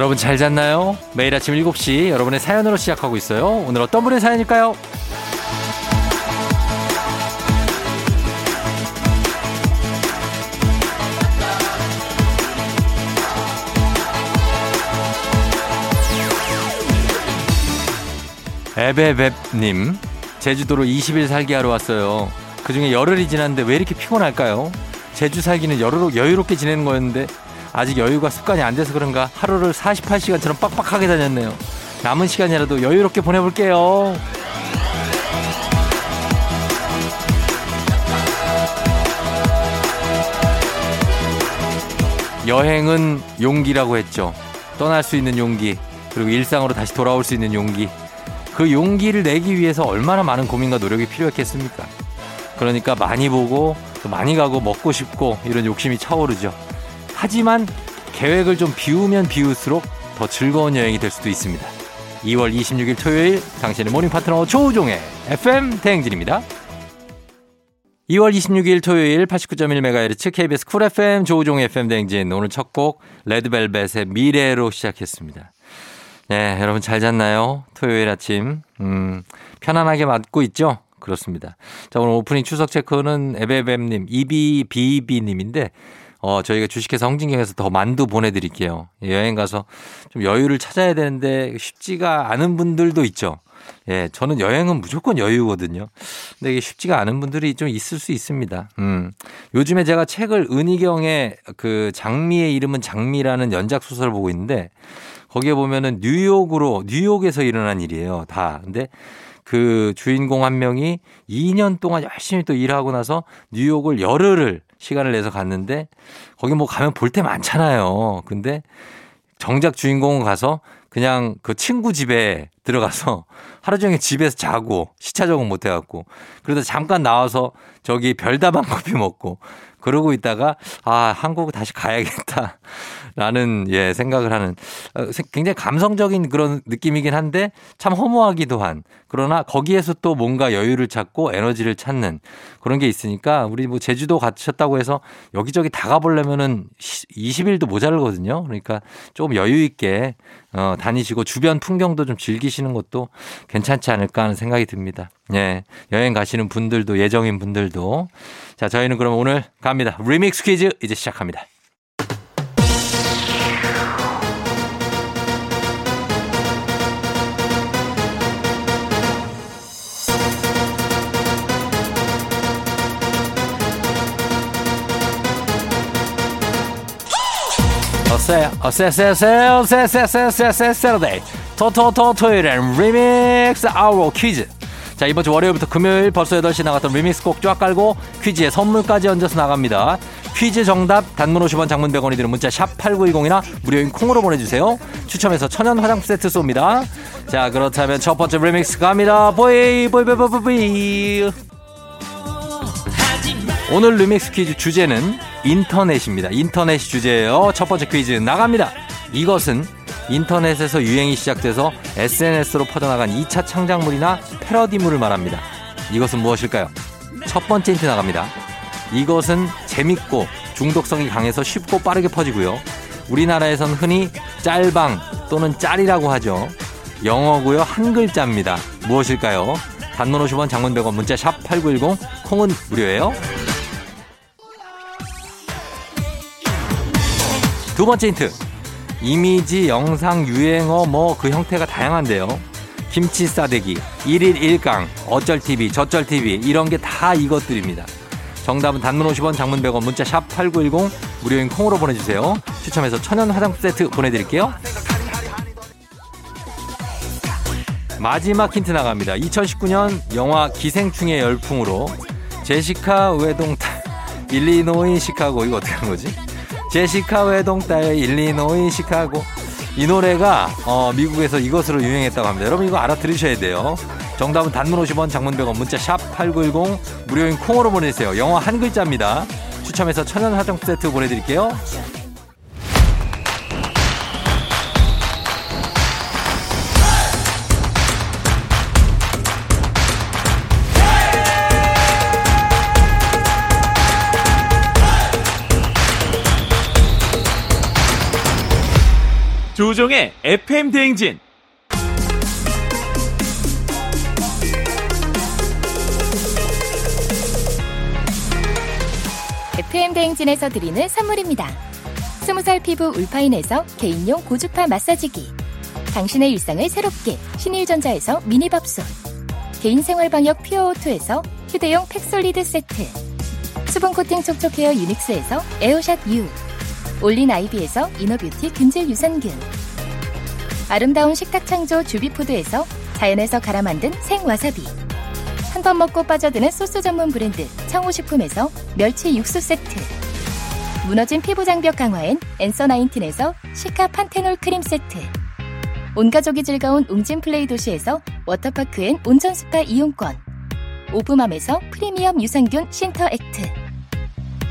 여러분 잘 잤나요? 매일 아침 7시 여러분의 사연으로 시작하고 있어요. 오늘 어떤 분의 사연일까요? 에베베님 제주도로 20일 살기 하러 왔어요. 그 중에 열흘이 지났는데 왜 이렇게 피곤할까요? 제주 살기는 여유롭게 지내는 거였는데 아직 여유가 습관이 안 돼서 그런가 하루를 48시간처럼 빡빡하게 다녔네요. 남은 시간이라도 여유롭게 보내볼게요. 여행은 용기라고 했죠. 떠날 수 있는 용기, 그리고 일상으로 다시 돌아올 수 있는 용기. 그 용기를 내기 위해서 얼마나 많은 고민과 노력이 필요했겠습니까? 그러니까 많이 보고 또 많이 가고 먹고 싶고 이런 욕심이 차오르죠. 하지만 계획을 좀 비우면 비울수록 더 즐거운 여행이 될 수도 있습니다. 2월 26일 토요일 당신의 모닝 파트너 조우종의 FM 대행진입니다. 2월 26일 토요일 89.1MHz KBS 쿨 FM 조우종의 FM 대행진 오늘 첫 곡 레드벨벳의 미래로 시작했습니다. 네, 여러분 잘 잤나요? 토요일 아침 음, 편안하게 맞고 있죠? 그렇습니다. 자, 오늘 오프닝 추석 체크는 에베베님, 이비비비님인데 어, 저희가 주식회사 홍진경에서 더 만두 보내드릴게요. 여행 가서 좀 여유를 찾아야 되는데 쉽지가 않은 분들도 있죠. 예, 저는 여행은 무조건 여유거든요. 근데 이게 쉽지가 않은 분들이 좀 있을 수 있습니다. 음. 요즘에 제가 책을 은희경의 그 장미의 이름은 장미라는 연작 소설을 보고 있는데 거기에 보면은 뉴욕으로, 뉴욕에서 일어난 일이에요. 다. 근데 그 주인공 한 명이 2년 동안 열심히 또 일하고 나서 뉴욕을 열흘을 시간을 내서 갔는데 거기 뭐 가면 볼 때 많잖아요. 근데 정작 주인공은 가서 그냥 그 친구 집에 들어가서 하루 종일 집에서 자고 시차 적응 못 해갖고 그러다 잠깐 나와서 저기 별다방 커피 먹고 그러고 있다가 아 한국 다시 가야겠다 라는 예 생각을 하는 어, 굉장히 감성적인 그런 느낌이긴 한데 참 허무하기도 한 그러나 거기에서 또 뭔가 여유를 찾고 에너지를 찾는 그런 게 있으니까 우리 뭐 제주도 가셨다고 해서 여기저기 다 가보려면은 20일도 모자르거든요. 그러니까 조금 여유 있게 어, 다니시고 주변 풍경도 좀 즐기시는 것도 괜찮지 않을까 하는 생각이 듭니다. 예. 여행 가시는 분들도 예정인 분들도 자, 저희는 그럼 오늘 갑니다. 리믹스 퀴즈 이제 시작합니다. 어세 어세 어세 어세 어세 어세 어세 어세 어세 세러데이 토토토 토요일엔 리믹스 아워 퀴즈 자 이번 주 월요일부터 금요일 벌써 8시 나갔던 리믹스 곡쫙 깔고 퀴즈에 선물까지 얹어서 나갑니다 퀴즈 정답 단문 50원 장문 100원이 드는 문자 샵 8910이나 무료인 콩으로 보내주세요 추첨해서 천연 화장품 세트 쏩니다 자 그렇다면 첫 번째 리믹스 갑니다 보이 보이 보이 보이 보이 오늘 리믹스 퀴즈 주제는 인터넷입니다. 인터넷이 주제예요. 첫 번째 퀴즈 나갑니다. 이것은 인터넷에서 유행이 시작돼서 SNS로 퍼져나간 2차 창작물이나 패러디물을 말합니다. 이것은 무엇일까요? 첫 번째 힌트 나갑니다. 이것은 재밌고 중독성이 강해서 쉽고 빠르게 퍼지고요. 우리나라에선 흔히 짤방 또는 짤이라고 하죠. 영어고요. 한 글자입니다. 무엇일까요? 단문 50원 장문 100원 문자 샵 8910 콩은 무료예요. 두 번째 힌트. 이미지, 영상, 유행어 뭐 그 형태가 다양한데요. 김치 싸대기, 1일 1강, 어쩔 TV, 저쩔 TV 이런 게 다 이것들입니다. 정답은 단문 50원, 장문 100원, 문자 샵 8910 무료인 콩으로 보내주세요. 추첨해서 천연 화장품 세트 보내드릴게요. 마지막 힌트 나갑니다. 2019년 영화 기생충의 열풍으로 제시카 외동딸 일리노이 시카고 이거 어떻게 한 거지? 제시카 외동딸 일리노이 시카고 이 노래가 어, 미국에서 이것으로 유행했다고 합니다. 여러분 이거 알아들으셔야 돼요. 정답은 단문 50원 장문 100원 문자 샵 8910 무료인 콩으로 보내주세요. 영어 한 글자입니다. 추첨해서 천연 화장품 세트 보내드릴게요. 조우종의 FM 대행진. FM 대행진에서 드리는 선물입니다. 스무 살 피부 울파인에서 개인용 고주파 마사지기. 당신의 일상을 새롭게 신일전자에서 미니밥솥. 개인생활방역 퓨어오투에서 휴대용 팩솔리드 세트. 수분코팅 촉촉헤어 유닉스에서 에어샷 U. 올린 아이비에서 이너뷰티 균질 유산균. 아름다운 식탁 창조 주비푸드에서 자연에서 갈아 만든 생와사비. 한 번 먹고 빠져드는 소스 전문 브랜드 청호식품에서 멸치 육수 세트. 무너진 피부 장벽 강화엔 앤서 나인틴에서 시카 판테놀 크림 세트. 온 가족이 즐거운 웅진 플레이 도시에서 워터파크 and 온천 스파 이용권. 오브맘에서 프리미엄 유산균 신터 액트.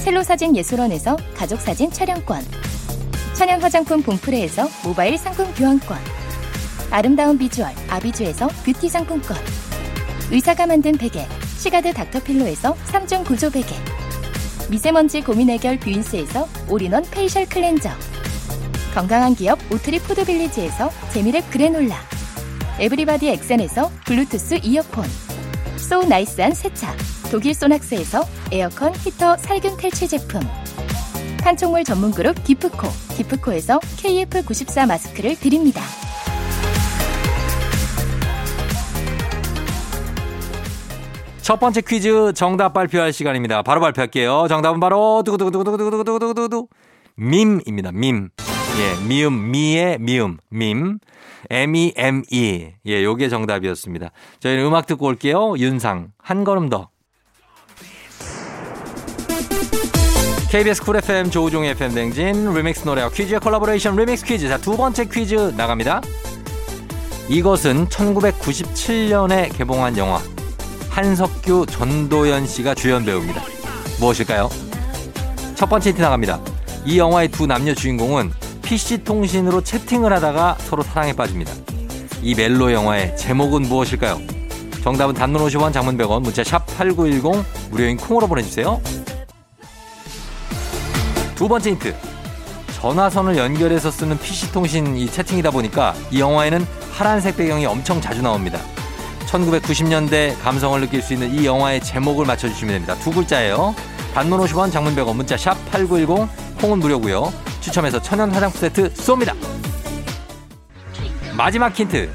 셀로 사진 예술원에서 가족 사진 촬영권. 천연 화장품 봉프레에서 모바일 상품 교환권. 아름다운 비주얼 아비주에서 뷰티 상품권. 의사가 만든 베개 시가드 닥터필로에서 3중 구조 베개. 미세먼지 고민 해결 뷰인스에서 all-in-one facial 클렌저. 건강한 기업 오트리 푸드빌리지에서 재미랩 그래놀라. 에브리바디 엑센에서 블루투스 이어폰. 소 나이스한 세차. 독일 소낙스에서 에어컨 히터 살균 탈취 제품. 판촉물 전문 그룹 기프코. 기프코에서 KF94 마스크를 드립니다. 첫 번째 퀴즈 정답 발표할 시간입니다. 바로 발표할게요. 정답은 바로 두구두구두구두구두구두구두구 밈입니다. 밈. 예, 미음 미의 미음 밈. M-E-M-E. 예, 요게 정답이었습니다. 저희는 음악 듣고 올게요. 윤상 한 걸음 더. KBS 쿨 FM 조우종 FM 댕진 리믹스 노래와 퀴즈의 콜라보레이션 리믹스 퀴즈. 자, 두 번째 퀴즈 나갑니다. 이것은 1997년에 개봉한 영화 한석규, 전도연 씨가 주연 배우입니다. 무엇일까요? 첫 번째 힌트 나갑니다. 이 영화의 두 남녀 주인공은 PC통신으로 채팅을 하다가 서로 사랑에 빠집니다. 이 멜로 영화의 제목은 무엇일까요? 정답은 단문 50원, 장문 100원, 문자 샵 8910, 무료인 콩으로 보내주세요. 두 번째 힌트. 전화선을 연결해서 쓰는 PC통신 이 채팅이다 보니까 이 영화에는 파란색 배경이 엄청 자주 나옵니다. 1990년대 감성을 느낄 수 있는 이 영화의 제목을 맞춰주시면 됩니다. 두 글자예요. 단문 50원, 장문 100원, 문자 샵 8910, 콩은 무료고요. 추첨해서 천연 화장품 세트 쏩니다. 마지막 힌트.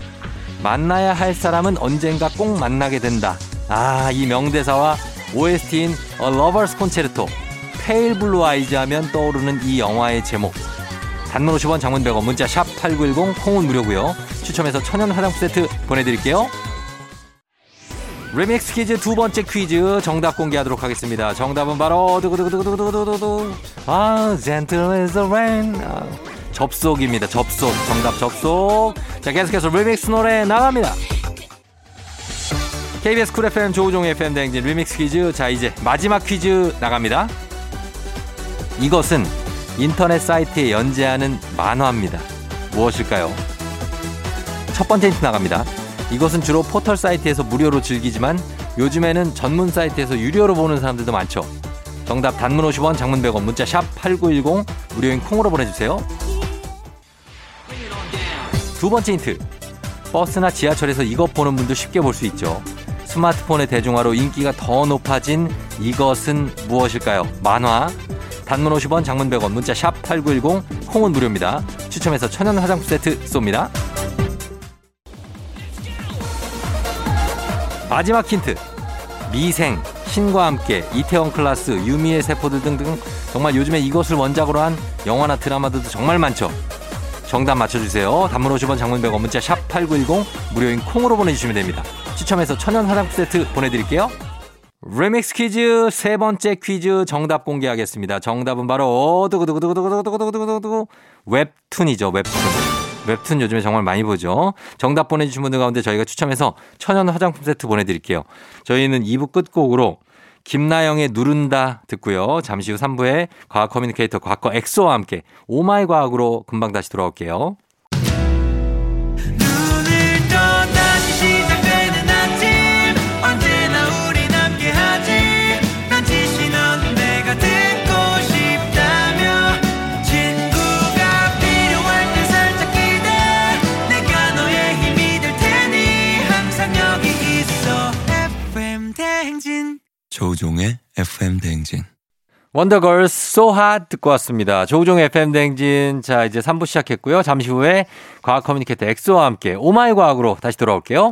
만나야 할 사람은 언젠가 꼭 만나게 된다. 아, 이 명대사와 OST인 A Lover's Concerto, Pale Blue Eyes 하면 떠오르는 이 영화의 제목. 단문 50원, 장문 100원, 문자 샵 8910, 콩은 무료고요. 추첨해서 천연 화장품 세트 보내드릴게요. 리믹스 퀴즈 두 번째 퀴즈 정답 공개하도록 하겠습니다. 정답은 바로 두구두구두구두구두구두구 아 Gentle as the rain 아, 접속입니다. 접속 정답 접속 자 계속해서 리믹스 노래 나갑니다. KBS 쿨 FM 조우종 FM 대행진 리믹스 퀴즈 자 이제 마지막 퀴즈 나갑니다. 이것은 인터넷 사이트에 연재하는 만화입니다. 무엇일까요? 첫 번째 힌트 나갑니다. 이것은 주로 포털 사이트에서 무료로 즐기지만 요즘에는 전문 사이트에서 유료로 보는 사람들도 많죠. 정답 단문 50원, 장문 100원, 문자 샵 8910 무료인 콩으로 보내주세요. 두 번째 힌트. 버스나 지하철에서 이것 보는 분도 쉽게 볼 수 있죠. 스마트폰의 대중화로 인기가 더 높아진 이것은 무엇일까요? 만화. 단문 50원, 장문 100원, 문자 샵 8910 콩은 무료입니다. 추첨해서 천연 화장품 세트 쏩니다. 마지막 힌트. 미생, 신과 함께, 이태원 클라스, 유미의 세포들 등등 정말 요즘에 이것을 원작으로 한 영화나 드라마들도 정말 많죠. 정답 맞춰주세요. 단문 50원 장문 100원 문자 샵 8910 무료인 콩으로 보내주시면 됩니다. 추첨해서 천연 화장품 세트 보내드릴게요. 리믹스 퀴즈 세 번째 퀴즈 정답 공개하겠습니다. 정답은 바로 두구두구두구두구두구두구두구 웹툰이죠. 웹툰. 웹툰 요즘에 정말 많이 보죠. 정답 보내주신 분들 가운데 저희가 추첨해서 천연 화장품 세트 보내드릴게요. 저희는 2부 끝곡으로 김나영의 누른다 듣고요. 잠시 후 3부에 과학 커뮤니케이터 과거 엑소와 함께 오마이 과학으로 금방 다시 돌아올게요. 조우종의 FM 대행진. 원더걸스 So Hot 듣고 왔습니다. 조우종 FM 댕진. 자, 이제 3부 시작했고요. 잠시 후에 과학 커뮤니케이터 엑소와 함께 오마이 과학으로 다시 돌아올게요.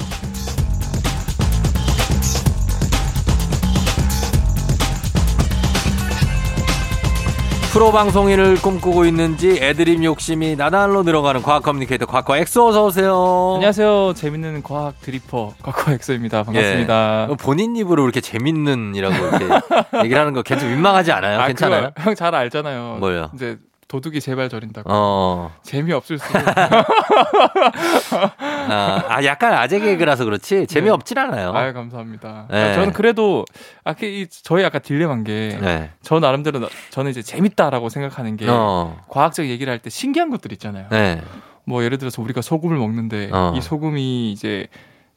프로 방송인을 꿈꾸고 있는지 애드립 욕심이 나날로 늘어가는 과학 커뮤니케이터 과거 엑소 어서 오세요. 안녕하세요. 재밌는 과학 드리퍼 과거 엑소입니다. 반갑습니다. 예. 본인 입으로 이렇게 재밌는이라고 이렇게 얘기를 하는 거 괜찮 민망하지 않아요? 괜찮아요? 형 잘 알잖아요. 뭐요? 이제 도둑이 제발 저린다고. 어. 재미없을수록. 아, 아, 약간 아재 개그라서 그렇지 재미없진 않아요. 아유, 감사합니다. 네. 저는 그래도 아까 이 저희 아까 딜레마인 게저 네. 나름대로 나- 저는 이제 재밌다라고 생각하는 게 어. 과학적 얘기를 할 때 신기한 것들 있잖아요. 네. 뭐 예를 들어서 우리가 소금을 먹는데 어. 이 소금이 이제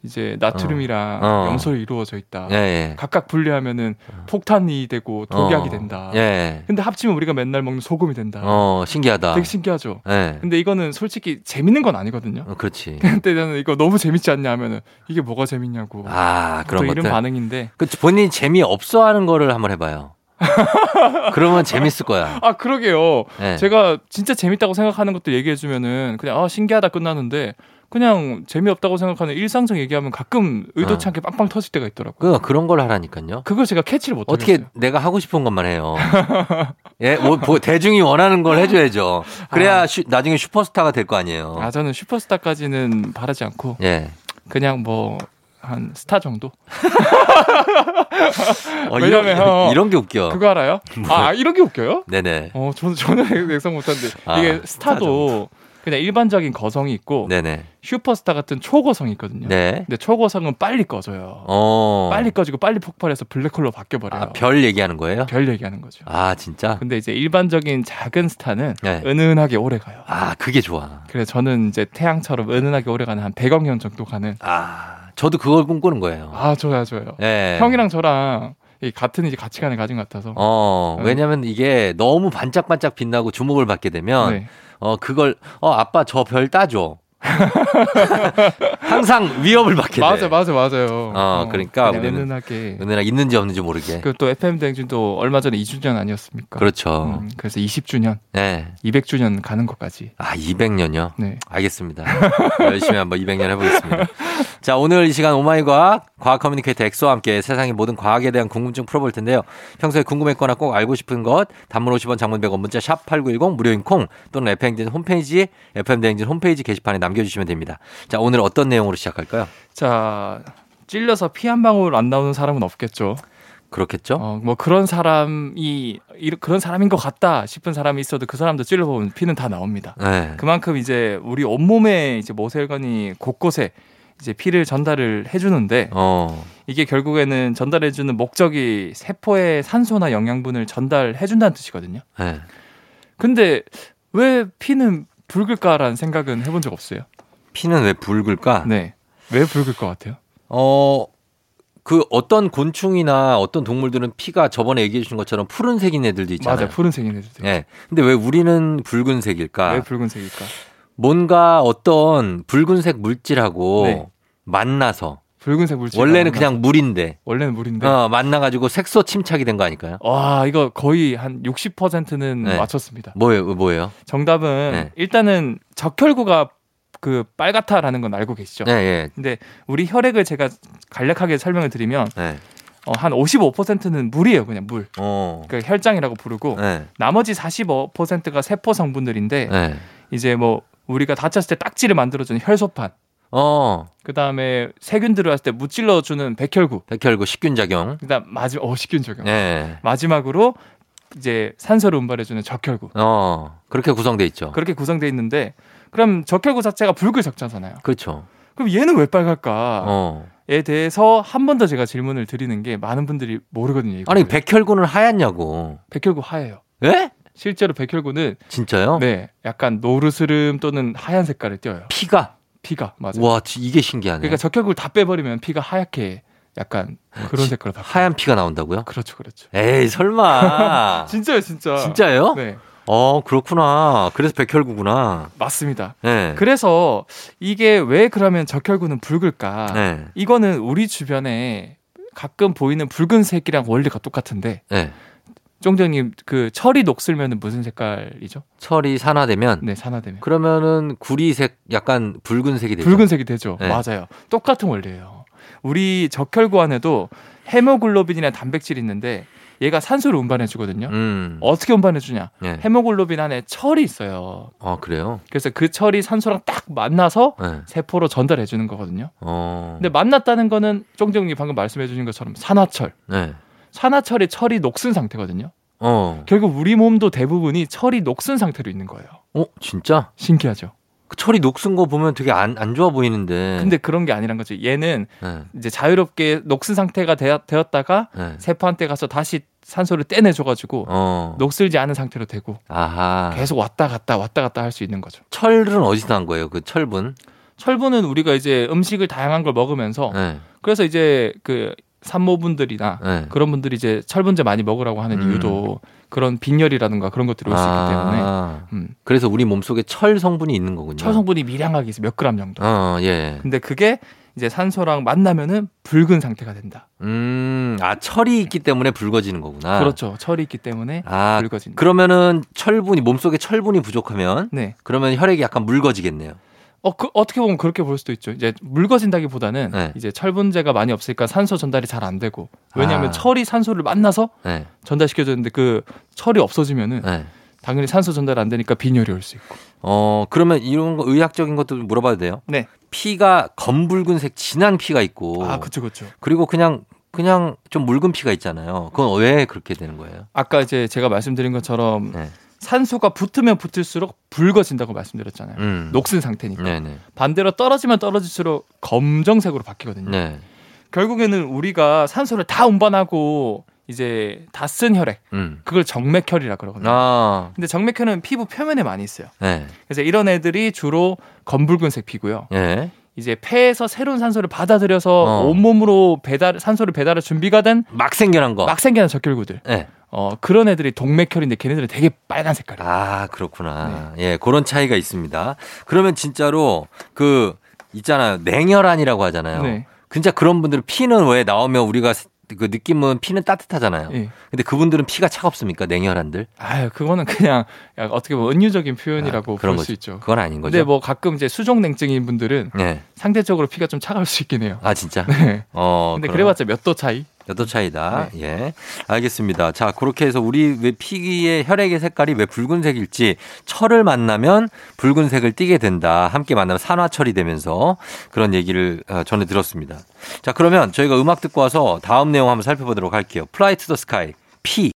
이제 나트륨이랑 어. 염소로 이루어져 있다. 예, 예. 각각 분리하면은 폭탄이 되고 독약이 어. 된다. 예. 근데 합치면 우리가 맨날 먹는 소금이 된다. 어, 신기하다. 되게 신기하죠. 예. 근데 이거는 솔직히 재밌는 건 아니거든요. 어, 그렇지. 근데 저는 이거 너무 재밌지 않냐 하면은 이게 뭐가 재밌냐고. 아, 그런 또 이런. 반응인데. 그 본인이 재미 없어 하는 거를 한번 해 봐요. 그러면 재밌을 거야. 아 그러게요. 예. 제가 진짜 재밌다고 생각하는 것들 얘기해 주면은 그냥 아 신기하다 끝나는데 그냥 재미없다고 생각하는 일상적 얘기하면 가끔 의도치 어. 않게 빵빵 터질 때가 있더라고요. 그, 그런 걸 하라니까요. 그걸 제가 캐치를 못 어떻게 하겠어요. 내가 하고 싶은 것만 해요. 예, 뭐, 뭐, 대중이 원하는 걸 해줘야죠. 그래야 아. 슈- 나중에 슈퍼스타가 될 거 아니에요. 아 저는 슈퍼스타까지는 바라지 않고 예. 그냥 뭐 한 스타 정도? 어, 이런, 형, 이런 게 웃겨. 그거 알아요? 아 이런 게 웃겨요? 네네. 어, 저는 저는 예상 못한데 아, 이게 스타도 그냥 일반적인 거성이 있고 네네. 슈퍼스타 같은 초거성이 있거든요. 네. 근데 초거성은 빨리 꺼져요. 어. 빨리 꺼지고 빨리 폭발해서 블랙홀로 바뀌어 버려요. 아, 별 얘기하는 거예요? 별 얘기하는 거죠. 아, 진짜? 근데 이제 일반적인 작은 스타는 네. 은은하게 오래 가요. 아, 그게 좋아. 그래서 저는 이제 태양처럼 은은하게 오래 가는 한 100억 년 정도 가는 아, 저도 그걸 꿈꾸는 거예요. 아 좋아요 좋아요. 예. 형이랑 저랑 이 같은 이제 가치관을 가진 것 같아서 어, 네. 왜냐면 이게 너무 반짝반짝 빛나고 주목을 받게 되면 네. 어, 그걸 어, 아빠 저 별 따줘. 항상 위협을 받게 돼. 맞아 맞아 맞아요. 어, 그러니까 우리는 은은하게 은혜나 있는지 없는지 모르게. 그리고 또 FM 대행진도 얼마 전에 2주년 아니었습니까? 그렇죠. 음, 그래서 20주년, 네. 200주년 가는 것까지. 아, 200년요? 네. 알겠습니다. 열심히 한번 200년 해보겠습니다. 자, 오늘 이 시간 오마이 과학, 과학 커뮤니케이터 엑소와 함께 세상의 모든 과학에 대한 궁금증 풀어볼 텐데요. 평소에 궁금했거나 꼭 알고 싶은 것, 단문 50원, 장문 100원, 문자 샵 8910, 무료인 콩 또는 FM대행진 홈페이지, FM대행진 홈페이지 게시판에 남 겨주시면 됩니다. 자, 오늘 어떤 내용으로 시작할까요? 자, 찔려서 피 한 방울 안 나오는 사람은 없겠죠. 그렇겠죠? 어, 뭐 그런 사람이 이- 그런 사람인 것 같다 싶은 사람이 있어도 그 사람도 찔러보면 피는 다 나옵니다. 네. 그만큼 이제 우리 온몸에 이제 모세혈관이 곳곳에 이제 피를 전달을 해주는데 어, 이게 결국에는 전달해주는 목적이 세포에 산소나 영양분을 전달해준다는 뜻이거든요. 네. 근데 왜 피는 붉을까라는 생각은 해본 적 없어요. 피는 왜 붉을까? 네. 왜 붉을 것 같아요? 어, 그 어떤 곤충이나 어떤 동물들은 피가 저번에 얘기해 주신 것처럼 푸른색인 애들도 있잖아요. 맞아, 푸른색인 애들. 네. 예. 근데 왜 우리는 붉은색일까? 왜 붉은색일까? 뭔가 어떤 붉은색 물질하고 네. 만나서 붉은색 물질. 원래는 그냥 물인데 원래는 물인데. 어, 만나가지고 색소 침착이 된 거 아닐까요? 와, 이거 거의 한 60%는 네. 맞췄습니다. 뭐예요? 뭐예요? 정답은 네. 일단은 적혈구가 그 빨갛다라는 건 알고 계시죠? 예, 예. 근데 우리 혈액을 제가 간략하게 설명을 드리면 예. 어, 한 55%는 물이에요, 그냥 물. 어. 그러니까 혈장이라고 부르고 예. 나머지 45%가 세포 성분들인데 예. 이제 뭐 우리가 다쳤을 때 딱지를 만들어주는 혈소판, 어. 그 다음에 세균 들어왔을 때 무찔러 주는 백혈구, 백혈구 식균 작용. 그다음 마지막 어 식균 적용. 예. 마지막으로 이제 산소를 운반해 주는 적혈구. 어. 그렇게 구성돼 있죠. 그렇게 구성돼 있는데 그럼 적혈구 자체가 붉을 적자잖아요. 그렇죠. 그럼 얘는 왜 빨갈까? 어. 에 대해서 한 번 더 제가 질문을 드리는 게 많은 분들이 모르거든요. 이거를. 아니 백혈구는 하얗냐고. 백혈구 하얘요. 예? 실제로 백혈구는 진짜요? 네 약간 노르스름 또는 하얀 색깔을 띄어요. 피가. 피가 맞아요. 와, 지- 이게 신기하네. 그러니까 적혈구를 다 빼버리면 피가 하얗게 약간 그런 색깔로 바뀌어요. 하얀 피가 나온다고요? 그렇죠, 그렇죠. 에이, 설마. 진짜요, 진짜. 진짜예요? 네, 어, 그렇구나. 그래서 백혈구구나. 맞습니다. 네. 그래서 이게 왜 그러면 적혈구는 붉을까? 네. 이거는 우리 주변에 가끔 보이는 붉은색이랑 원리가 똑같은데 네. 쫑정님 그 철이 녹슬면 무슨 색깔이죠? 철이 산화되면 네, 산화되면 그러면은 구리색 약간 붉은색이 되죠. 붉은색이 되죠. 네. 맞아요. 똑같은 원리예요. 우리 적혈구 안에도 헤모글로빈이라는 단백질이 있는데 얘가 산소를 운반해 주거든요. 음. 어떻게 운반해 주냐? 네. 헤모글로빈 안에 철이 있어요. 어, 그래요? 그래서 그 철이 산소랑 딱 만나서 네. 세포로 전달해 주는 거거든요. 어. 근데 만났다는 거는 쫑정님이 방금 말씀해 주신 것처럼 산화철. 네. 산화철이 철이 녹슨 상태거든요. 어. 결국 우리 몸도 대부분이 철이 녹슨 상태로 있는 거예요. 어, 진짜? 신기하죠. 그 철이 녹슨 거 보면 되게 안, 안 좋아 보이는데. 근데 그런 게 아니란 거죠. 얘는 네. 이제 자유롭게 녹슨 상태가 되었, 되었다가 네. 세포한테 가서 다시 산소를 떼내줘가지고 어. 녹슬지 않은 상태로 되고 아하. 계속 왔다 갔다 왔다 갔다 할 수 있는 거죠. 철은 어디서 난 거예요? 그 철분? 철분은 우리가 이제 음식을 다양한 걸 먹으면서 네. 그래서 이제 그 산모분들이나 네. 그런 분들이 이제 철분제 많이 먹으라고 하는 음. 이유도 그런 빈혈이라든가 그런 것들이 올수 있기 때문에 아. 음, 그래서 우리 몸속에 철 성분이 있는 거군요. 철 성분이 미량하게 있어 몇 그램 정도. 어, 예. 근데 그게 이제 산소랑 만나면은 붉은 상태가 된다. 음, 아, 철이 있기 때문에 붉어지는 거구나. 그렇죠. 철이 있기 때문에 아, 붉어진다. 그러면은 철분이 몸속에 철분이 부족하면 네. 그러면 혈액이 약간 묽어지겠네요. 어, 그, 어떻게 보면 그렇게 볼 수도 있죠. 이제 묽어진다기보다는 네. 이제 철분제가 많이 없으니까 산소 전달이 잘 안 되고 왜냐하면 아. 철이 산소를 만나서 네. 전달시켜줬는데 그 철이 없어지면은 네. 당연히 산소 전달 안 되니까 빈혈이 올 수 있고. 어, 그러면 이런 거 의학적인 것도 좀 물어봐도 돼요? 네. 피가 검붉은색 진한 피가 있고 아, 그쵸, 그쵸. 그리고 그냥 그냥 좀 묽은 피가 있잖아요. 그건 왜 그렇게 되는 거예요? 아까 이제 제가 말씀드린 것처럼 네. 산소가 붙으면 붙을수록 붉어진다고 말씀드렸잖아요. 음. 녹슨 상태니까. 네, 네. 반대로 떨어지면 떨어질수록 검정색으로 바뀌거든요. 네. 결국에는 우리가 산소를 다 운반하고 이제 다 쓴 혈액 음. 그걸 정맥혈이라 그러거든요. 아. 근데 정맥혈은 피부 표면에 많이 있어요. 네. 그래서 이런 애들이 주로 검붉은색 피고요. 예. 이제 폐에서 새로운 산소를 받아들여서 어. 온몸으로 배달 산소를 배달할 준비가 된막막 생겨난 거. 생기는 적혈구들. 네. 어 그런 애들이 동맥혈인데 걔네들은 되게 빨간 색깔이에요. 아, 그렇구나. 예, 그런 차이가 있습니다. 그러면 진짜로 그 있잖아요. 냉혈안이라고 하잖아요. 네. 진짜 그런 분들은 피는 왜 나오면 우리가 그 느낌은 피는 따뜻하잖아요. 예. 근데 그분들은 피가 차갑습니까? 냉혈안들? 아유 그거는 그냥 어떻게 보면 은유적인 표현이라고 아, 그런 볼 거죠. 수 있죠. 그건 아닌 거죠. 근데 뭐 가끔 이제 수족냉증인 분들은 네. 상대적으로 피가 좀 차가울 수 있긴 해요. 아, 진짜? 네. 어, 근데 그럼. 그래봤자 몇 도 차이? 몇 도 차이다. 네. 예. 알겠습니다. 자, 그렇게 해서 우리 왜 피의 혈액의 색깔이 왜 붉은색일지 철을 만나면 붉은색을 띠게 된다. 함께 만나면 산화철이 되면서 그런 얘기를 어, 전해 들었습니다. 자, 그러면 저희가 음악 듣고 와서 다음 내용 한번 살펴보도록 할게요. 플라이 투 더 스카이 피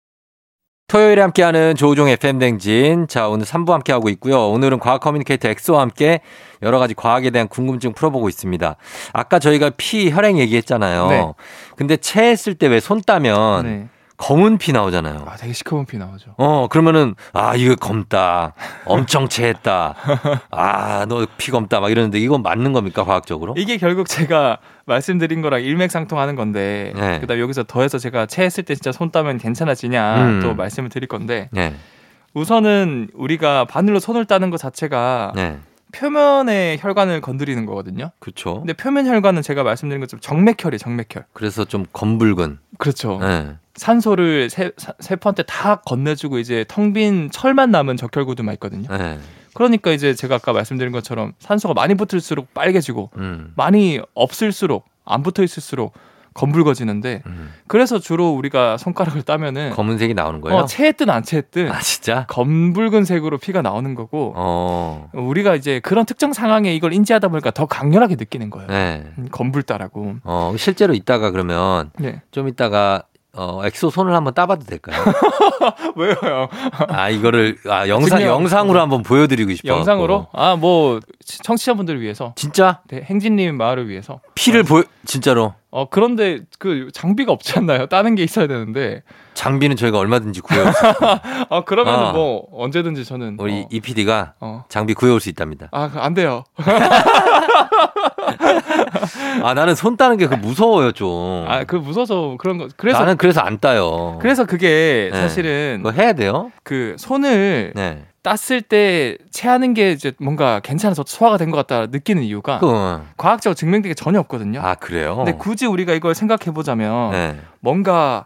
토요일에 함께하는 조우종 FM 댕진. 자, 오늘 3부 함께하고 있고요. 오늘은 과학 커뮤니케이터 엑소와 함께 여러 가지 과학에 대한 궁금증 풀어보고 있습니다. 아까 저희가 피, 혈액 얘기했잖아요. 네. 근데 체했을 때 왜 손 따면 네. 검은 피 나오잖아요. 아 되게 시커먼 피 나오죠. 어, 그러면은, 아, 이거 검다. 엄청 체했다. 아, 너 피 검다. 막 이러는데 이건 맞는 겁니까, 과학적으로? 이게 결국 제가 말씀드린 거랑 일맥상통하는 건데 네. 그다음 여기서 더해서 제가 체했을 때 진짜 손 따면 괜찮아지냐 음. 또 말씀을 드릴 건데 네. 우선은 우리가 바늘로 손을 따는 것 자체가 네. 표면의 혈관을 건드리는 거거든요. 그렇죠. 근데 표면 혈관은 제가 말씀드린 것처럼 정맥혈이 정맥혈. 그래서 좀 검붉은. 그렇죠. 네. 산소를 세, 사- 세포한테 다 건네주고 이제 텅 빈 철만 남은 적혈구들만 있거든요. 네. 그러니까 이제 제가 아까 말씀드린 것처럼 산소가 많이 붙을수록 빨개지고 음. 많이 없을수록 안 붙어 있을수록 검붉어지는데 음. 그래서 주로 우리가 손가락을 따면은 검은색이 나오는 거예요? 어, 체했든 안 체했든 아 진짜? 검붉은 색으로 피가 나오는 거고 어. 우리가 이제 그런 특정 상황에 이걸 인지하다 보니까 더 강렬하게 느끼는 거예요. 네. 음, 검붉다라고. 어 실제로 이따가 그러면 네. 좀 이따가 어 엑소 손을 한번 따봐도 될까요? 왜요? 아 이거를 아 영상 증명. 영상으로 한번 보여드리고 싶어. 영상으로? 아, 뭐 청취자분들을 위해서 진짜 네, 행진님 마을을 위해서. 피를 보여 진짜로 어 그런데 그 장비가 없지 않나요? 따는 게 있어야 되는데. 장비는 저희가 얼마든지 구해올 수 아 그러면 아. 뭐 언제든지 저는 우리 어, 이 PD가 어. 장비 구해올 수 있답니다. 아, 안 돼요. 아 나는 손 따는 게 그 무서워요 좀. 아, 그 무서워서 그런 거. 그래서 나는 그래서 안 따요. 그래서 그게 네. 사실은 그거 해야 돼요? 그 손을 네. 땄을 때 체하는 게 이제 뭔가 괜찮아서 소화가 된 것 같다 느끼는 이유가 그, 과학적으로 증명된 게 전혀 없거든요. 아 그래요? 근데 굳이 우리가 이걸 생각해 보자면 네. 뭔가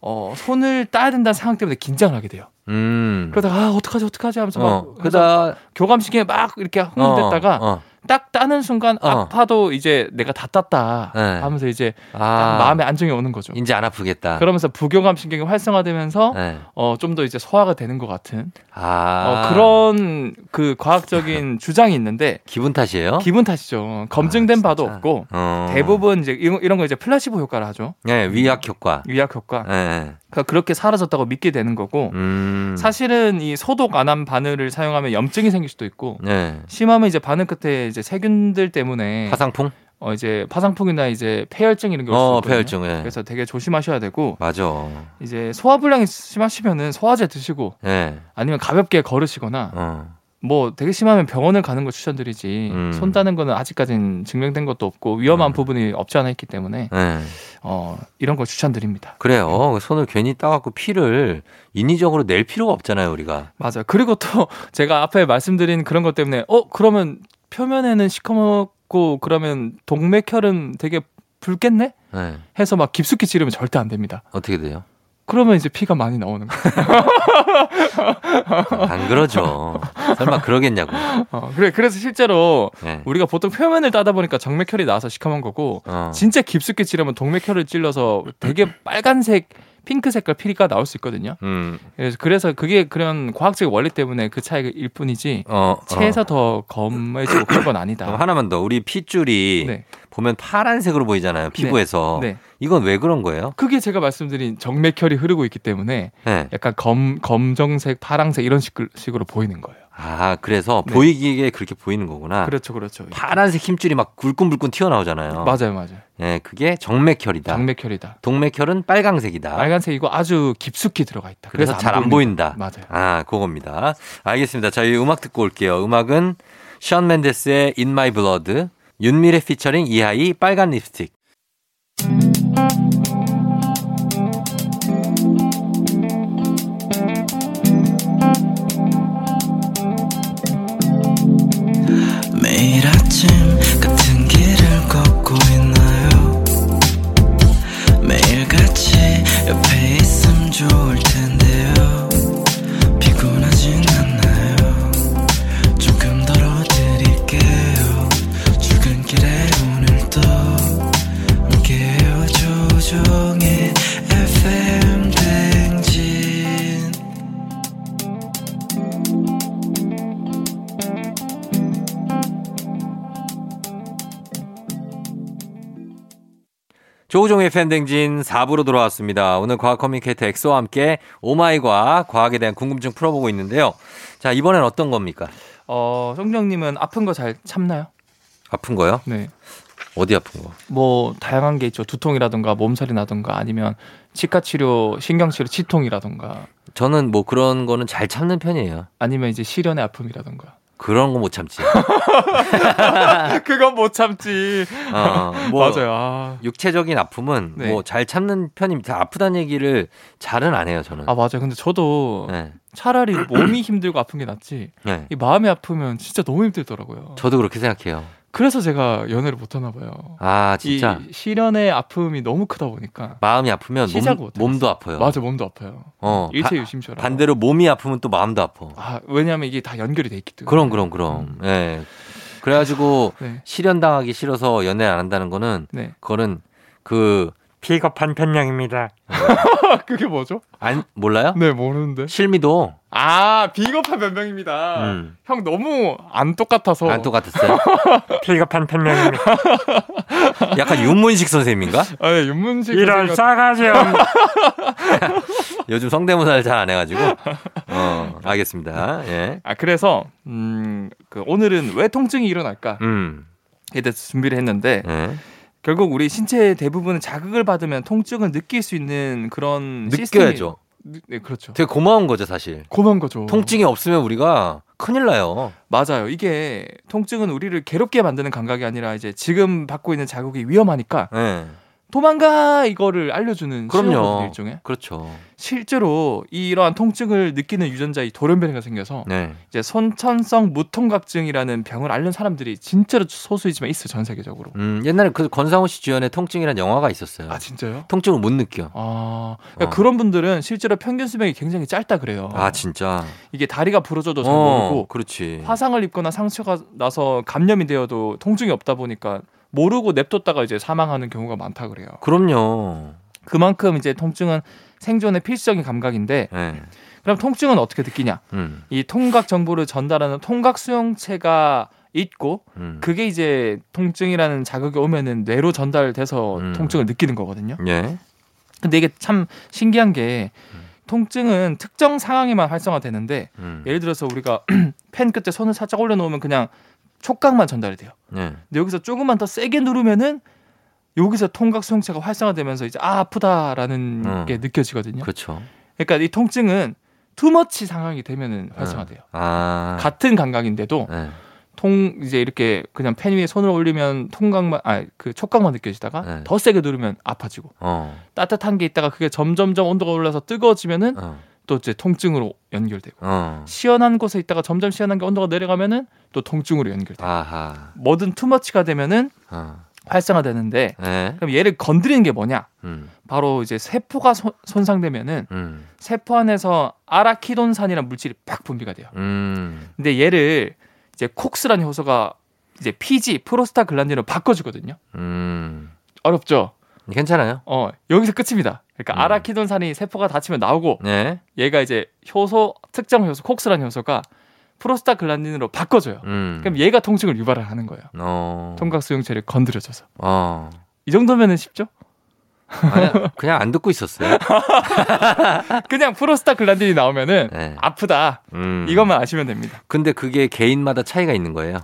어, 손을 따야 된다는 상황 때문에 긴장을 하게 돼요. 음. 그러다가 아, 어떡하지 어떡하지 하면서 막 어. 그다 교감시키에 막 이렇게 흥분됐다가 어, 어. 딱 따는 순간 어. 아파도 이제 내가 다 땄다 네. 하면서 이제 딱아 마음의 안정이 오는 거죠. 이제 안 아프겠다. 그러면서 부교감 신경이 활성화되면서 네. 어, 좀 더 이제 소화가 되는 것 같은 아 어, 그런 그 과학적인 주장이 있는데 기분 탓이에요? 기분 탓이죠. 검증된 아, 바도? 없고 어. 대부분 이제 이런, 이런 거 이제 플라시보 효과를 하죠. 네, 위약 효과. 위약 효과. 네. 그러니까 그렇게 사라졌다고 믿게 되는 거고 음. 사실은 이 소독 안 한 바늘을 사용하면 염증이 생길 수도 있고 네. 심하면 이제 바늘 끝에 이제 세균들 때문에 화상풍? 어 이제 파상풍이나 이제 폐혈증 이런 게올수 어. 폐혈증. 예. 그래서 되게 조심하셔야 되고 맞아. 이제 소화불량이 심하시면은 소화제 드시고 예. 아니면 가볍게 걸으시거나 어. 뭐 되게 심하면 병원을 가는 거 추천드리지 음. 손 따는 거는 아직까지는 증명된 것도 없고 위험한 음. 부분이 없지 않아 있기 때문에 예. 어 이런 걸 추천드립니다. 그래요. 손을 괜히 따갖고 피를 인위적으로 낼 필요가 없잖아요, 우리가. 맞아요. 그리고 또 제가 앞에 말씀드린 그런 것 때문에 어 그러면 표면에는 시커멓고 그러면 동맥혈은 되게 붉겠네 예. 해서 막 깊숙이 찌르면 절대 안 됩니다. 어떻게 돼요? 그러면 이제 피가 많이 나오는 거예요. 안 그러죠. 설마 그러겠냐고. 어, 그래 그래서 실제로 예. 우리가 보통 표면을 따다 보니까 정맥혈이 나와서 시커먼 거고 어. 진짜 깊숙이 찌르면 동맥혈을 찔러서 되게 빨간색 핑크 색깔 피리가 나올 수 있거든요. 음. 그래서 그래서 그게 그런 과학적 원리 때문에 그 차이일 뿐이지 어. 어. 체에서 더 검해지고 그런 건 아니다. 하나만 더. 우리 핏줄이 네. 보면 파란색으로 보이잖아요. 피부에서. 네. 이건 왜 그런 거예요? 그게 제가 말씀드린 정맥혈이 흐르고 있기 때문에 네. 약간 검 검정색, 파랑색 이런 식, 식으로 보이는 거예요. 아, 그래서 네. 보이기에 그렇게 보이는 거구나. 그렇죠, 그렇죠. 파란색 힘줄이 막 굵근굵근 튀어나오잖아요. 맞아요, 맞아요. 예, 그게 정맥혈이다. 정맥혈이다. 동맥혈은 빨강색이다. 빨간색이고 아주 깊숙이 들어가 있다. 그래서 잘안 보인다. 맞아요. 아, 그겁니다. 알겠습니다. 자, 이 음악 듣고 올게요. 음악은 션 맨데스의 In My Blood, 윤미래 피처링 이하이 빨간 립스틱. 조우종의 FM대행진 4부로 돌아왔습니다. 오늘 과학 커뮤니케이터 엑소와 함께 오마이과 과학에 대한 궁금증 풀어보고 있는데요. 자, 이번엔 어떤 겁니까? 어, 우종님은 아픈 거 잘 참나요? 아픈 거요? 네. 어디 아픈 거? 뭐 다양한 게 있죠. 두통이라든가 몸살이라든가 아니면 치과 치료, 신경 치료, 치통이라든가 저는 뭐 그런 거는 잘 참는 편이에요. 아니면 이제 실연의 아픔이라든가. 그런 거 못 참지. 그건 못 참지. 어, 뭐 맞아요. 아. 육체적인 아픔은 네. 뭐잘 참는 편입니다. 아프다는 얘기를 잘은 안 해요, 저는. 아 맞아요. 근데 저도 네. 차라리 몸이 힘들고 아픈 게 낫지. 네. 이 마음이 아프면 진짜 너무 힘들더라고요. 저도 그렇게 생각해요. 그래서 제가 연애를 못 하나 봐요. 아, 진짜. 이 시련의 아픔이 너무 크다 보니까. 마음이 아프면 몸. 몸도 아파요. 맞아, 몸도 아파요. 어. 일체 바- 유심처럼. 반대로 몸이 아프면 또 마음도 아파. 아, 왜냐면 이게 다 연결이 돼 있기 때문에. 그럼, 그럼, 그럼. 예. 그래가지고 네. 실현 당하기 싫어서 연애 안 한다는 거는 네. 그거는 그 비겁한 편향입니다. 그게 뭐죠? 안 몰라요? 네, 모르는데. 실미도 아, 비겁한 변명입니다. 음. 형 너무 안 똑같아서. 안 똑같았어요. 비겁한 편향입니다. 약간 윤문식 선생님인가? 아, 네, 윤문식 이런 싸가지 없는. 요즘 성대모사를 잘 안 해가지고. 어, 알겠습니다. 예. 아, 그래서 음, 그 오늘은 왜 통증이 일어날까에 음. 대해서 준비를 했는데 예. 결국 우리 신체 대부분은 자극을 받으면 통증을 느낄 수 있는 그런 느껴야죠. 시스템이- 네, 그렇죠. 되게 고마운 거죠, 사실. 고마운 거죠. 통증이 없으면 우리가 큰일 나요. 맞아요. 이게 통증은 우리를 괴롭게 만드는 감각이 아니라 이제 지금 받고 있는 자극이 위험하니까 예. 도망가 이거를 알려주는 그럼요. 일종의. 그렇죠. 실제로 이러한 통증을 느끼는 유전자의 돌연변이가 생겨서 네. 이제 선천성 무통각증이라는 병을 앓는 사람들이 진짜로 소수이지만 있어요 전 세계적으로. 음, 옛날에 그 권상우 씨 주연의 통증이라는 영화가 있었어요. 아 진짜요? 통증을 못 느껴. 아 그러니까 어. 그런 분들은 실제로 평균 수명이 굉장히 짧다 그래요. 아, 진짜. 이게 다리가 부러져도 잘 어, 모르고 그렇지. 화상을 입거나 상처가 나서 감염이 되어도 통증이 없다 보니까 모르고 냅뒀다가 이제 사망하는 경우가 많다 그래요. 그럼요. 그만큼 이제 통증은 생존의 필수적인 감각인데 예. 그럼 통증은 어떻게 느끼냐? 음. 이 통각 정보를 전달하는 통각 수용체가 있고 음. 그게 이제 통증이라는 자극이 오면은 뇌로 전달돼서 음. 통증을 느끼는 거거든요. 예. 근데 이게 참 신기한 게 통증은 특정 상황에만 활성화되는데 음. 예를 들어서 우리가 펜 끝에 손을 살짝 올려놓으면 그냥 촉각만 전달이 돼요. 예. 근데 여기서 조금만 더 세게 누르면은 여기서 통각 수용체가 활성화되면서 이제 아 아프다라는 어. 게 느껴지거든요. 그렇죠. 그러니까 이 통증은 투머치 상황이 되면은 활성화돼요. 아. 같은 감각인데도 예. 통 이제 이렇게 그냥 펜 위에 손을 올리면 통각만 아 그 촉각만 느껴지다가 네. 더 세게 누르면 아파지고 어. 따뜻한 게 있다가 그게 점점점 온도가 올라서 뜨거워지면은 어. 또 이제 통증으로 연결되고 어. 시원한 곳에 있다가 점점 시원한 게 온도가 내려가면은 또 통증으로 연결돼요. 아하. 뭐든 투머치가 되면은 어. 활성화되는데 예. 그럼 얘를 건드리는 게 뭐냐? 음. 바로 이제 세포가 손- 손상되면은 음. 세포 안에서 아라키돈산이라는 물질이 팍 분비가 돼요. 음. 근데 얘를 이제 콕스라는 효소가 이제 피지 프로스타글란딘으로 바꿔주거든요. 음. 어렵죠? 괜찮아요? 어 여기서 끝입니다. 그러니까 음. 아라키돈산이 세포가 다치면 나오고 네. 얘가 이제 효소 특정 효소 콕스라는 효소가 프로스타글란딘으로 바꿔줘요. 음. 그럼 얘가 통증을 유발을 하는 거예요. 어. 통각 수용체를 건드려줘서 어. 이 정도면은 쉽죠? 아니, 그냥 안 듣고 있었어요. 그냥 프로스타글란딘이 나오면은 네. 아프다 음. 이것만 아시면 됩니다. 근데 그게 개인마다 차이가 있는 거예요.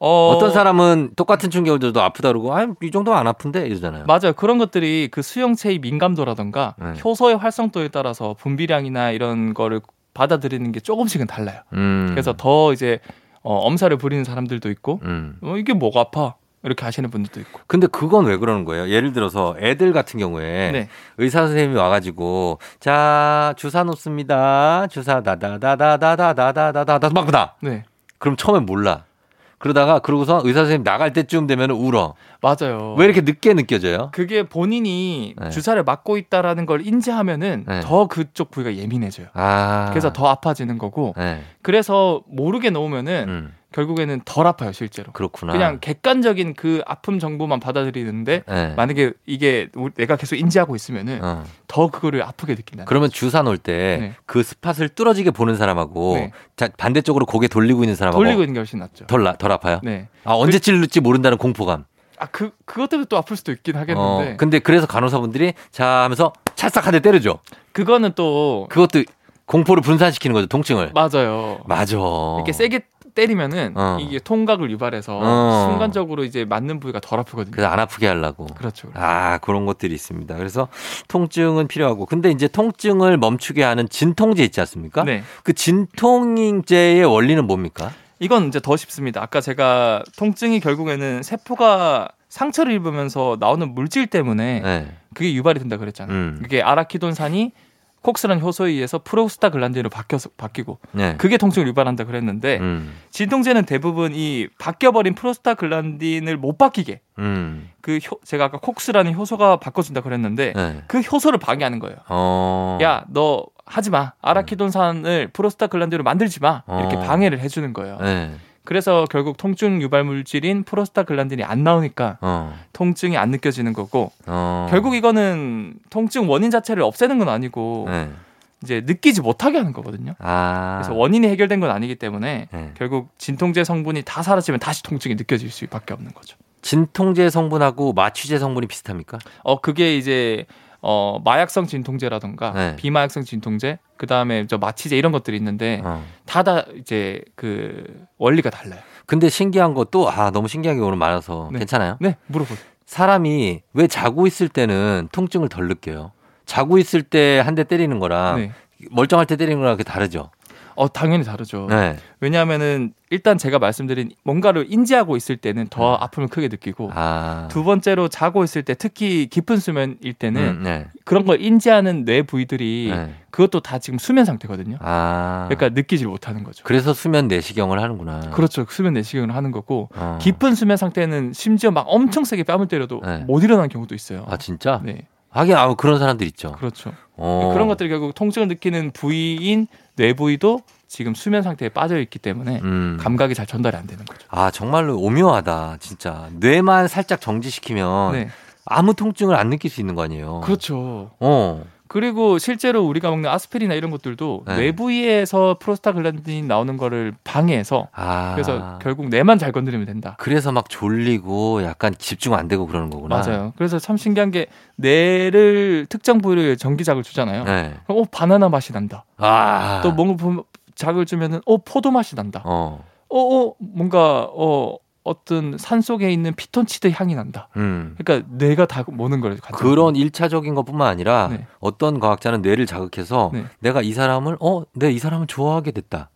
어, 어... 떤 사람은 똑같은 충격을 들어도 아프다 그러고 아, 이 정도면 안 아픈데 이러잖아요. 맞아요. 그런 것들이 그 수용체의 민감도라던가 네. 효소의 활성도에 따라서 분비량이나 이런 거를 받아들이는 게 조금씩은 달라요. 음. 그래서 더 이제 어, 엄살을 부리는 사람들도 있고 음. 어, 이게 뭐가 아파 이렇게 하시는 분들도 있고. 근데 그건 왜 그러는 거예요? 예를 들어서 애들 같은 경우에 네. 의사 선생님이 와가지고 자 주사 놓습니다. 주사 다다다다다다다다다다 막 나. 네. 그럼 처음에 몰라. 그러다가 그러고서 의사 선생님 나갈 때쯤 되면 울어. 맞아요. 왜 이렇게 늦게 느껴져요? 그게 본인이 네. 주사를 맞고 있다라는 걸 인지하면은 네. 더 그쪽 부위가 예민해져요. 아. 그래서 더 아파지는 거고. 네. 그래서 모르게 놓으면은 음. 결국에는 덜 아파요, 실제로. 그렇구나. 그냥 객관적인 그 아픔 정보만 받아들이는데 네. 만약에 이게 내가 계속 인지하고 있으면은 어. 더 그거를 아프게 느낀다. 그러면 주사 놓을 때그 네. 스팟을 뚫어지게 보는 사람하고 네. 자, 반대쪽으로 고개 돌리고 있는 사람하고 돌리고 있는 게 훨씬 낫죠. 덜, 나- 덜 아파요? 네. 아, 언제 찔릴지 모른다는 공포감. 아, 그, 그것 때문에 또 아플 수도 있긴 하겠는데. 어, 근데 그래서 간호사분들이 자 하면서 찰싹 한 대 때려줘. 그거는 또. 그것도 공포를 분산시키는 거죠, 통증을. 맞아요. 맞아. 이렇게 세게 때리면은 어. 이게 통각을 유발해서 어. 순간적으로 이제 맞는 부위가 덜 아프거든요. 그래서 안 아프게 하려고. 그렇죠. 아, 그런 것들이 있습니다. 그래서 통증은 필요하고. 근데 이제 통증을 멈추게 하는 진통제 있지 않습니까? 네. 그 진통제의 원리는 뭡니까? 이건 이제 더 쉽습니다. 아까 제가 통증이 결국에는 세포가 상처를 입으면서 나오는 물질 때문에 네. 그게 유발이 된다 그랬잖아요. 음. 이게 아라키돈산이 콕스라는 효소에 의해서 프로스타글란딘으로 바뀌어서 바뀌고 네. 그게 통증을 유발한다 그랬는데 음. 진통제는 대부분 이 바뀌어버린 프로스타글란딘을 못 바뀌게 음. 그 효, 제가 아까 콕스라는 효소가 바꿔준다 그랬는데 네. 그 효소를 방해하는 거예요. 어. 야, 너 하지 마. 아라키돈산을 프로스타글란딘으로 만들지 마. 이렇게 어. 방해를 해주는 거예요. 네. 그래서 결국 통증 유발 물질인 프로스타글란딘이 안 나오니까 어. 통증이 안 느껴지는 거고 어. 결국 이거는 통증 원인 자체를 없애는 건 아니고 네. 이제 느끼지 못하게 하는 거거든요. 아. 그래서 원인이 해결된 건 아니기 때문에 네. 결국 진통제 성분이 다 사라지면 다시 통증이 느껴질 수밖에 없는 거죠. 진통제 성분하고 마취제 성분이 비슷합니까? 어 그게 이제 어 마약성 진통제라던가 네. 비마약성 진통제 그다음에 저 마취제 이런 것들이 있는데 어. 다다 이제 그 원리가 달라요. 근데 신기한 것도 아 너무 신기한 게 오늘 많아서 네. 괜찮아요? 네, 물어보세요. 사람이 왜 자고 있을 때는 통증을 덜 느껴요? 자고 있을 때 한 대 때리는 거랑 네. 멀쩡할 때 때리는 거랑 그게 다르죠. 어 당연히 다르죠. 네. 왜냐하면은 일단 제가 말씀드린 뭔가를 인지하고 있을 때는 더 네. 아픔을 크게 느끼고 아. 두 번째로 자고 있을 때 특히 깊은 수면일 때는 음, 네. 그런 걸 인지하는 뇌 부위들이 네. 그것도 다 지금 수면 상태거든요. 아. 그러니까 느끼질 못하는 거죠. 그래서 수면 내시경을 하는구나. 그렇죠. 수면 내시경을 하는 거고 어. 깊은 수면 상태는 심지어 막 엄청 세게 뺨을 때려도 네. 못 일어나는 경우도 있어요. 아 진짜? 네, 하긴 아 그런 사람들 있죠. 그렇죠. 어. 그런 것들이 결국 통증을 느끼는 부위인 뇌 부위도 지금 수면 상태에 빠져 있기 때문에 음. 감각이 잘 전달이 안 되는 거죠. 아 정말로 오묘하다 진짜 뇌만 살짝 정지시키면 네, 아무 통증을 안 느낄 수 있는 거 아니에요. 그렇죠. 어. 그리고 실제로 우리가 먹는 아스피린이나 이런 것들도 네. 뇌 부위에서 프로스타글란딘이 나오는 거를 방해해서 아. 그래서 결국 뇌만 잘 건드리면 된다. 그래서 막 졸리고 약간 집중 안 되고 그러는 거구나. 맞아요. 그래서 참 신기한 게 뇌를 특정 부위를 전기작을 주잖아요. 네. 그럼 어 바나나 맛이 난다. 아. 또 뭔가 보면 작을 주면은 어 포도 맛이 난다. 어. 어, 어 뭔가 어 어떤 산 속에 있는 피톤치드 향이 난다. 음. 그러니까 뇌가 다 모는 걸 가지고 그런 일차적인 것뿐만 아니라 네. 어떤 과학자는 뇌를 자극해서 네. 내가 이 사람을 어, 내가 이 사람을 좋아하게 됐다.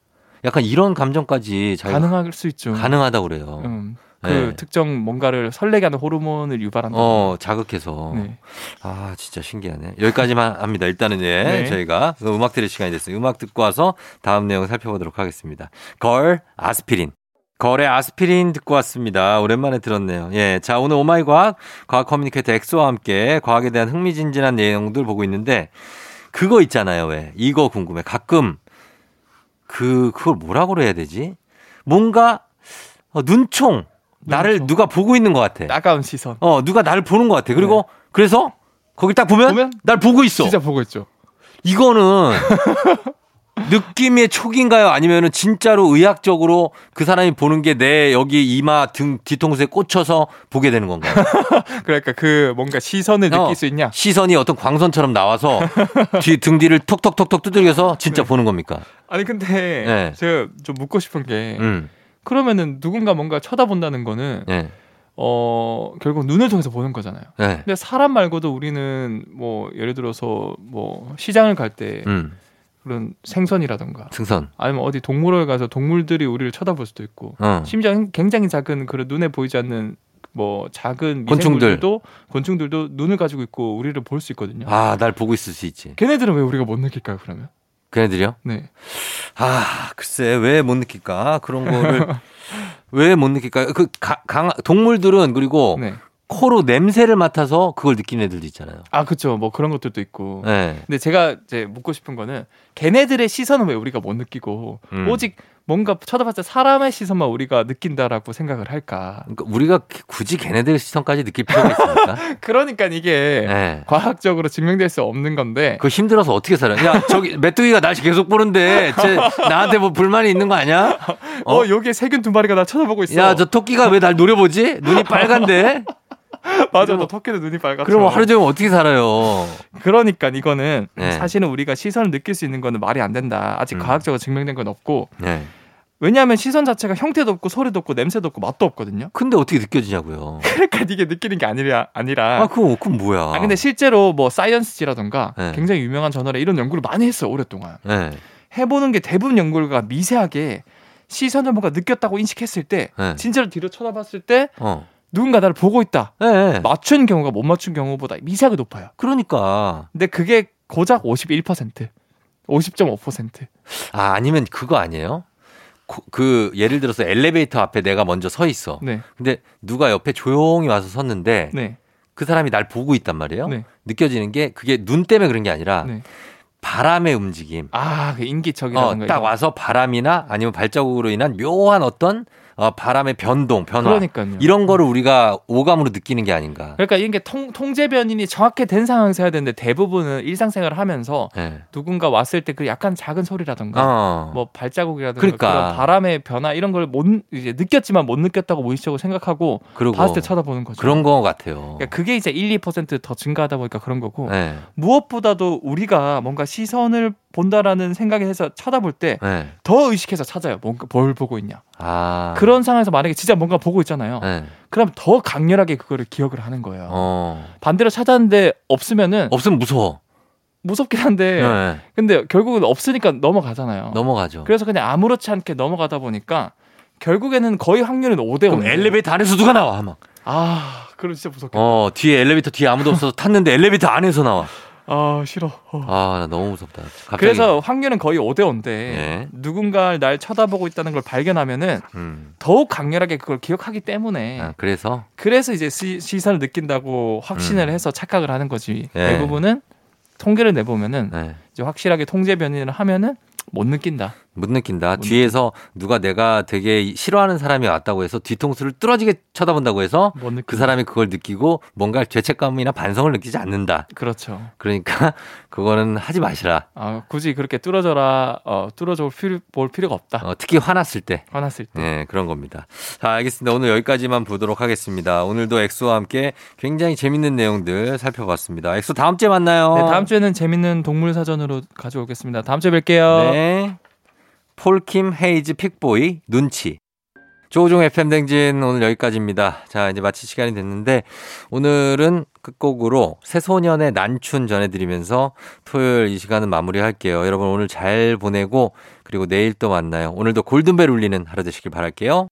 약간 이런 감정까지 가능할 수 있죠. 가능하다 그래요. 음, 그 네. 특정 뭔가를 설레게 하는 호르몬을 유발한다. 어, 자극해서. 네. 아, 진짜 신기하네. 여기까지만 합니다. 일단은 예, 네. 저희가 그 음악 들을 시간이 됐어요. 음악 듣고 와서 다음 내용 살펴보도록 하겠습니다. 걸 아스피린. 걸의 아스피린 듣고 왔습니다. 오랜만에 들었네요. 예. 자, 오늘 오마이 과학, 과학 커뮤니케이터 엑소와 함께 과학에 대한 흥미진진한 내용들 보고 있는데, 그거 있잖아요. 왜? 이거 궁금해. 가끔, 그, 그걸 뭐라고 그래야 되지? 뭔가, 어, 눈총. 나를 눈총. 누가 보고 있는 것 같아. 따가운 시선. 어, 누가 나를 보는 것 같아. 그리고 그래서 거기 딱 보면, 보면 날 보고 있어. 진짜 보고 있죠. 이거는 느낌의 촉인가요? 아니면은 진짜로 의학적으로 그 사람이 보는 게 내 여기 이마 등 뒤통수에 꽂혀서 보게 되는 건가요? 그러니까 그 뭔가 시선을 어, 느낄 수 있냐? 시선이 어떤 광선처럼 나와서 뒤 등 뒤를 톡톡톡톡 두들겨서 진짜 보는 겁니까? 아니 근데 네. 제가 좀 묻고 싶은 게 음. 그러면은 누군가 뭔가 쳐다본다는 거는 예. 어 결국 눈을 통해서 보는 거잖아요. 예. 근데 사람 말고도 우리는 뭐 예를 들어서 뭐 시장을 갈때 음. 그런 생선이라던가 승선. 아니면 어디 동물원에 가서 동물들이 우리를 쳐다볼 수도 있고 어. 심지어 굉장히 작은 그런 눈에 보이지 않는 뭐 작은 곤충들. 미생물들도 곤충들도 눈을 가지고 있고 우리를 볼 수 있거든요. 아, 날 보고 있을 수 있지. 걔네들은 왜 우리가 못 느낄까요? 그러면? 걔네들이요? 네. 아, 글쎄, 왜 못 느낄까? 그런 거를. 왜 못 느낄까요? 그, 가- 강, 동물들은 그리고 네. 코로 냄새를 맡아서 그걸 느끼는 애들도 있잖아요. 아, 그렇죠. 뭐 그런 것들도 있고. 네. 근데 제가 이제 묻고 싶은 거는 걔네들의 시선은 왜 우리가 못 느끼고 음. 오직 뭔가 쳐다봤을 때 사람의 시선만 우리가 느낀다라고 생각을 할까? 그러니까 우리가 굳이 걔네들 시선까지 느낄 필요가 있습니까? 그러니까 이게 네. 과학적으로 증명될 수 없는 건데 그거 힘들어서 어떻게 살아요? 야, 저기 메뚜기가 날 계속 보는데 쟤 나한테 뭐 불만이 있는 거 아니야? 어, 어? 여기에 세균 두 마리가 나 쳐다보고 있어. 야, 저 토끼가 왜 날 노려보지? 눈이 빨간데? 맞아, 너 토끼도 눈이 빨갛죠. 그럼 하루 종일 어떻게 살아요? 그러니까 이거는 네. 사실은 우리가 시선을 느낄 수 있는 거는 말이 안 된다. 아직 음. 과학적으로 증명된 건 없고 네. 왜냐하면 시선 자체가 형태도 없고 소리도 없고 냄새도 없고 맛도 없거든요. 근데 어떻게 느껴지냐고요? 그러니까 이게 느끼는 게 아니라 아니라 아, 그거, 그건 뭐야? 아 근데 실제로 뭐 사이언스지라던가 네. 굉장히 유명한 저널에 이런 연구를 많이 했어요 오랫동안 네. 해보는 게 대부분 연구가 미세하게 시선을 뭔가 느꼈다고 인식했을 때 네. 진짜로 뒤로 쳐다봤을 때 어. 누군가 나를 보고 있다 네. 맞춘 경우가 못 맞춘 경우보다 미세하게 높아요 그러니까. 근데 그게 고작 51%, 50.5%. 아, 아니면 그거 아니에요? 고- 그 예를 들어서 엘리베이터 앞에 내가 먼저 서 있어. 네, 근데 누가 옆에 조용히 와서 섰는데 네, 그 사람이 날 보고 있단 말이에요. 네. 느껴지는 게 그게 눈 때문에 그런 게 아니라 네. 바람의 움직임. 아, 그 인기척이라는 어, 거. 딱. 와서 바람이나 아니면 발자국으로 인한 묘한 어떤 어, 바람의 변동, 변화. 그러니까요. 이런 거를 우리가 오감으로 느끼는 게 아닌가. 그러니까 이게 통, 통제 변인이 정확히 된 상황에서 해야 되는데 대부분은 일상생활을 하면서 네. 누군가 왔을 때 그 약간 작은 소리라던가 어. 뭐 발자국이라든가 그러니까. 그런 바람의 변화 이런 걸 못 이제 느꼈지만 못 느꼈다고 무의식적으로 생각하고 봤을 때 쳐다보는 거죠. 그런 거 같아요. 그러니까 그게 이제 1, 2%더 증가하다 보니까 그런 거고 네. 무엇보다도 우리가 뭔가 시선을 본다라는 생각에서 쳐다볼 때더 네. 의식해서 찾아요. 뭔가 뭘 보고 있냐. 아. 그런 상황에서 만약에 진짜 뭔가 보고 있잖아요. 네. 그럼 더 강렬하게 그거를 기억을 하는 거예요. 어. 반대로 찾았는데 없으면은 없으면 무서워. 무섭긴 한데 네. 근데 결국은 없으니까 넘어가잖아요. 넘어가죠. 그래서 그냥 아무렇지 않게 넘어가다 보니까 결국에는 거의 확률은 5대 5. 그럼 엘리베이터 안에서 누가 나와? 막. 아, 그럼 진짜 무섭겠다. 어, 뒤에 엘리베이터 뒤에 아무도 없어서 탔는데 엘리베이터 안에서 나와. 아, 싫어. 어. 아, 나 너무 무섭다. 갑자기. 그래서 확률은 거의 5대 5인데 네. 누군가 날 쳐다보고 있다는 걸 발견하면은 음. 더욱 강렬하게 그걸 기억하기 때문에 아, 그래서 그래서 이제 시, 시선을 느낀다고 확신을 음. 해서 착각을 하는 거지. 네. 대부분은 통계를 내보면은 네. 이제 확실하게 통제 변이를 하면은 못 느낀다. 못 느낀다. 못 뒤에서 누가 내가 되게 싫어하는 사람이 왔다고 해서 뒤통수를 뚫어지게 쳐다본다고 해서 못 느낀다. 그 사람이 그걸 느끼고 뭔가 죄책감이나 반성을 느끼지 않는다. 그렇죠. 그러니까 그거는 하지 마시라. 아, 굳이 그렇게 뚫어져라, 어, 뚫어져 필요, 볼 필요가 없다. 어, 특히 화났을 때. 화났을 때. 네, 그런 겁니다. 자, 알겠습니다. 오늘 여기까지만 보도록 하겠습니다. 오늘도 엑소와 함께 굉장히 재밌는 내용들 살펴봤습니다. 엑소 다음 주에 만나요. 네, 다음 주에는 재밌는 동물 사전으로 가져오겠습니다. 다음 주에 뵐게요. 네. 폴킴 헤이즈 픽보이 눈치. 조종 FM 댕진 오늘 여기까지입니다. 자, 이제 마칠 시간이 됐는데 오늘은 끝곡으로 새소년의 난춘 전해드리면서 토요일 이 시간은 마무리할게요. 여러분 오늘 잘 보내고 그리고 내일 또 만나요. 오늘도 골든벨 울리는 하루 되시길 바랄게요.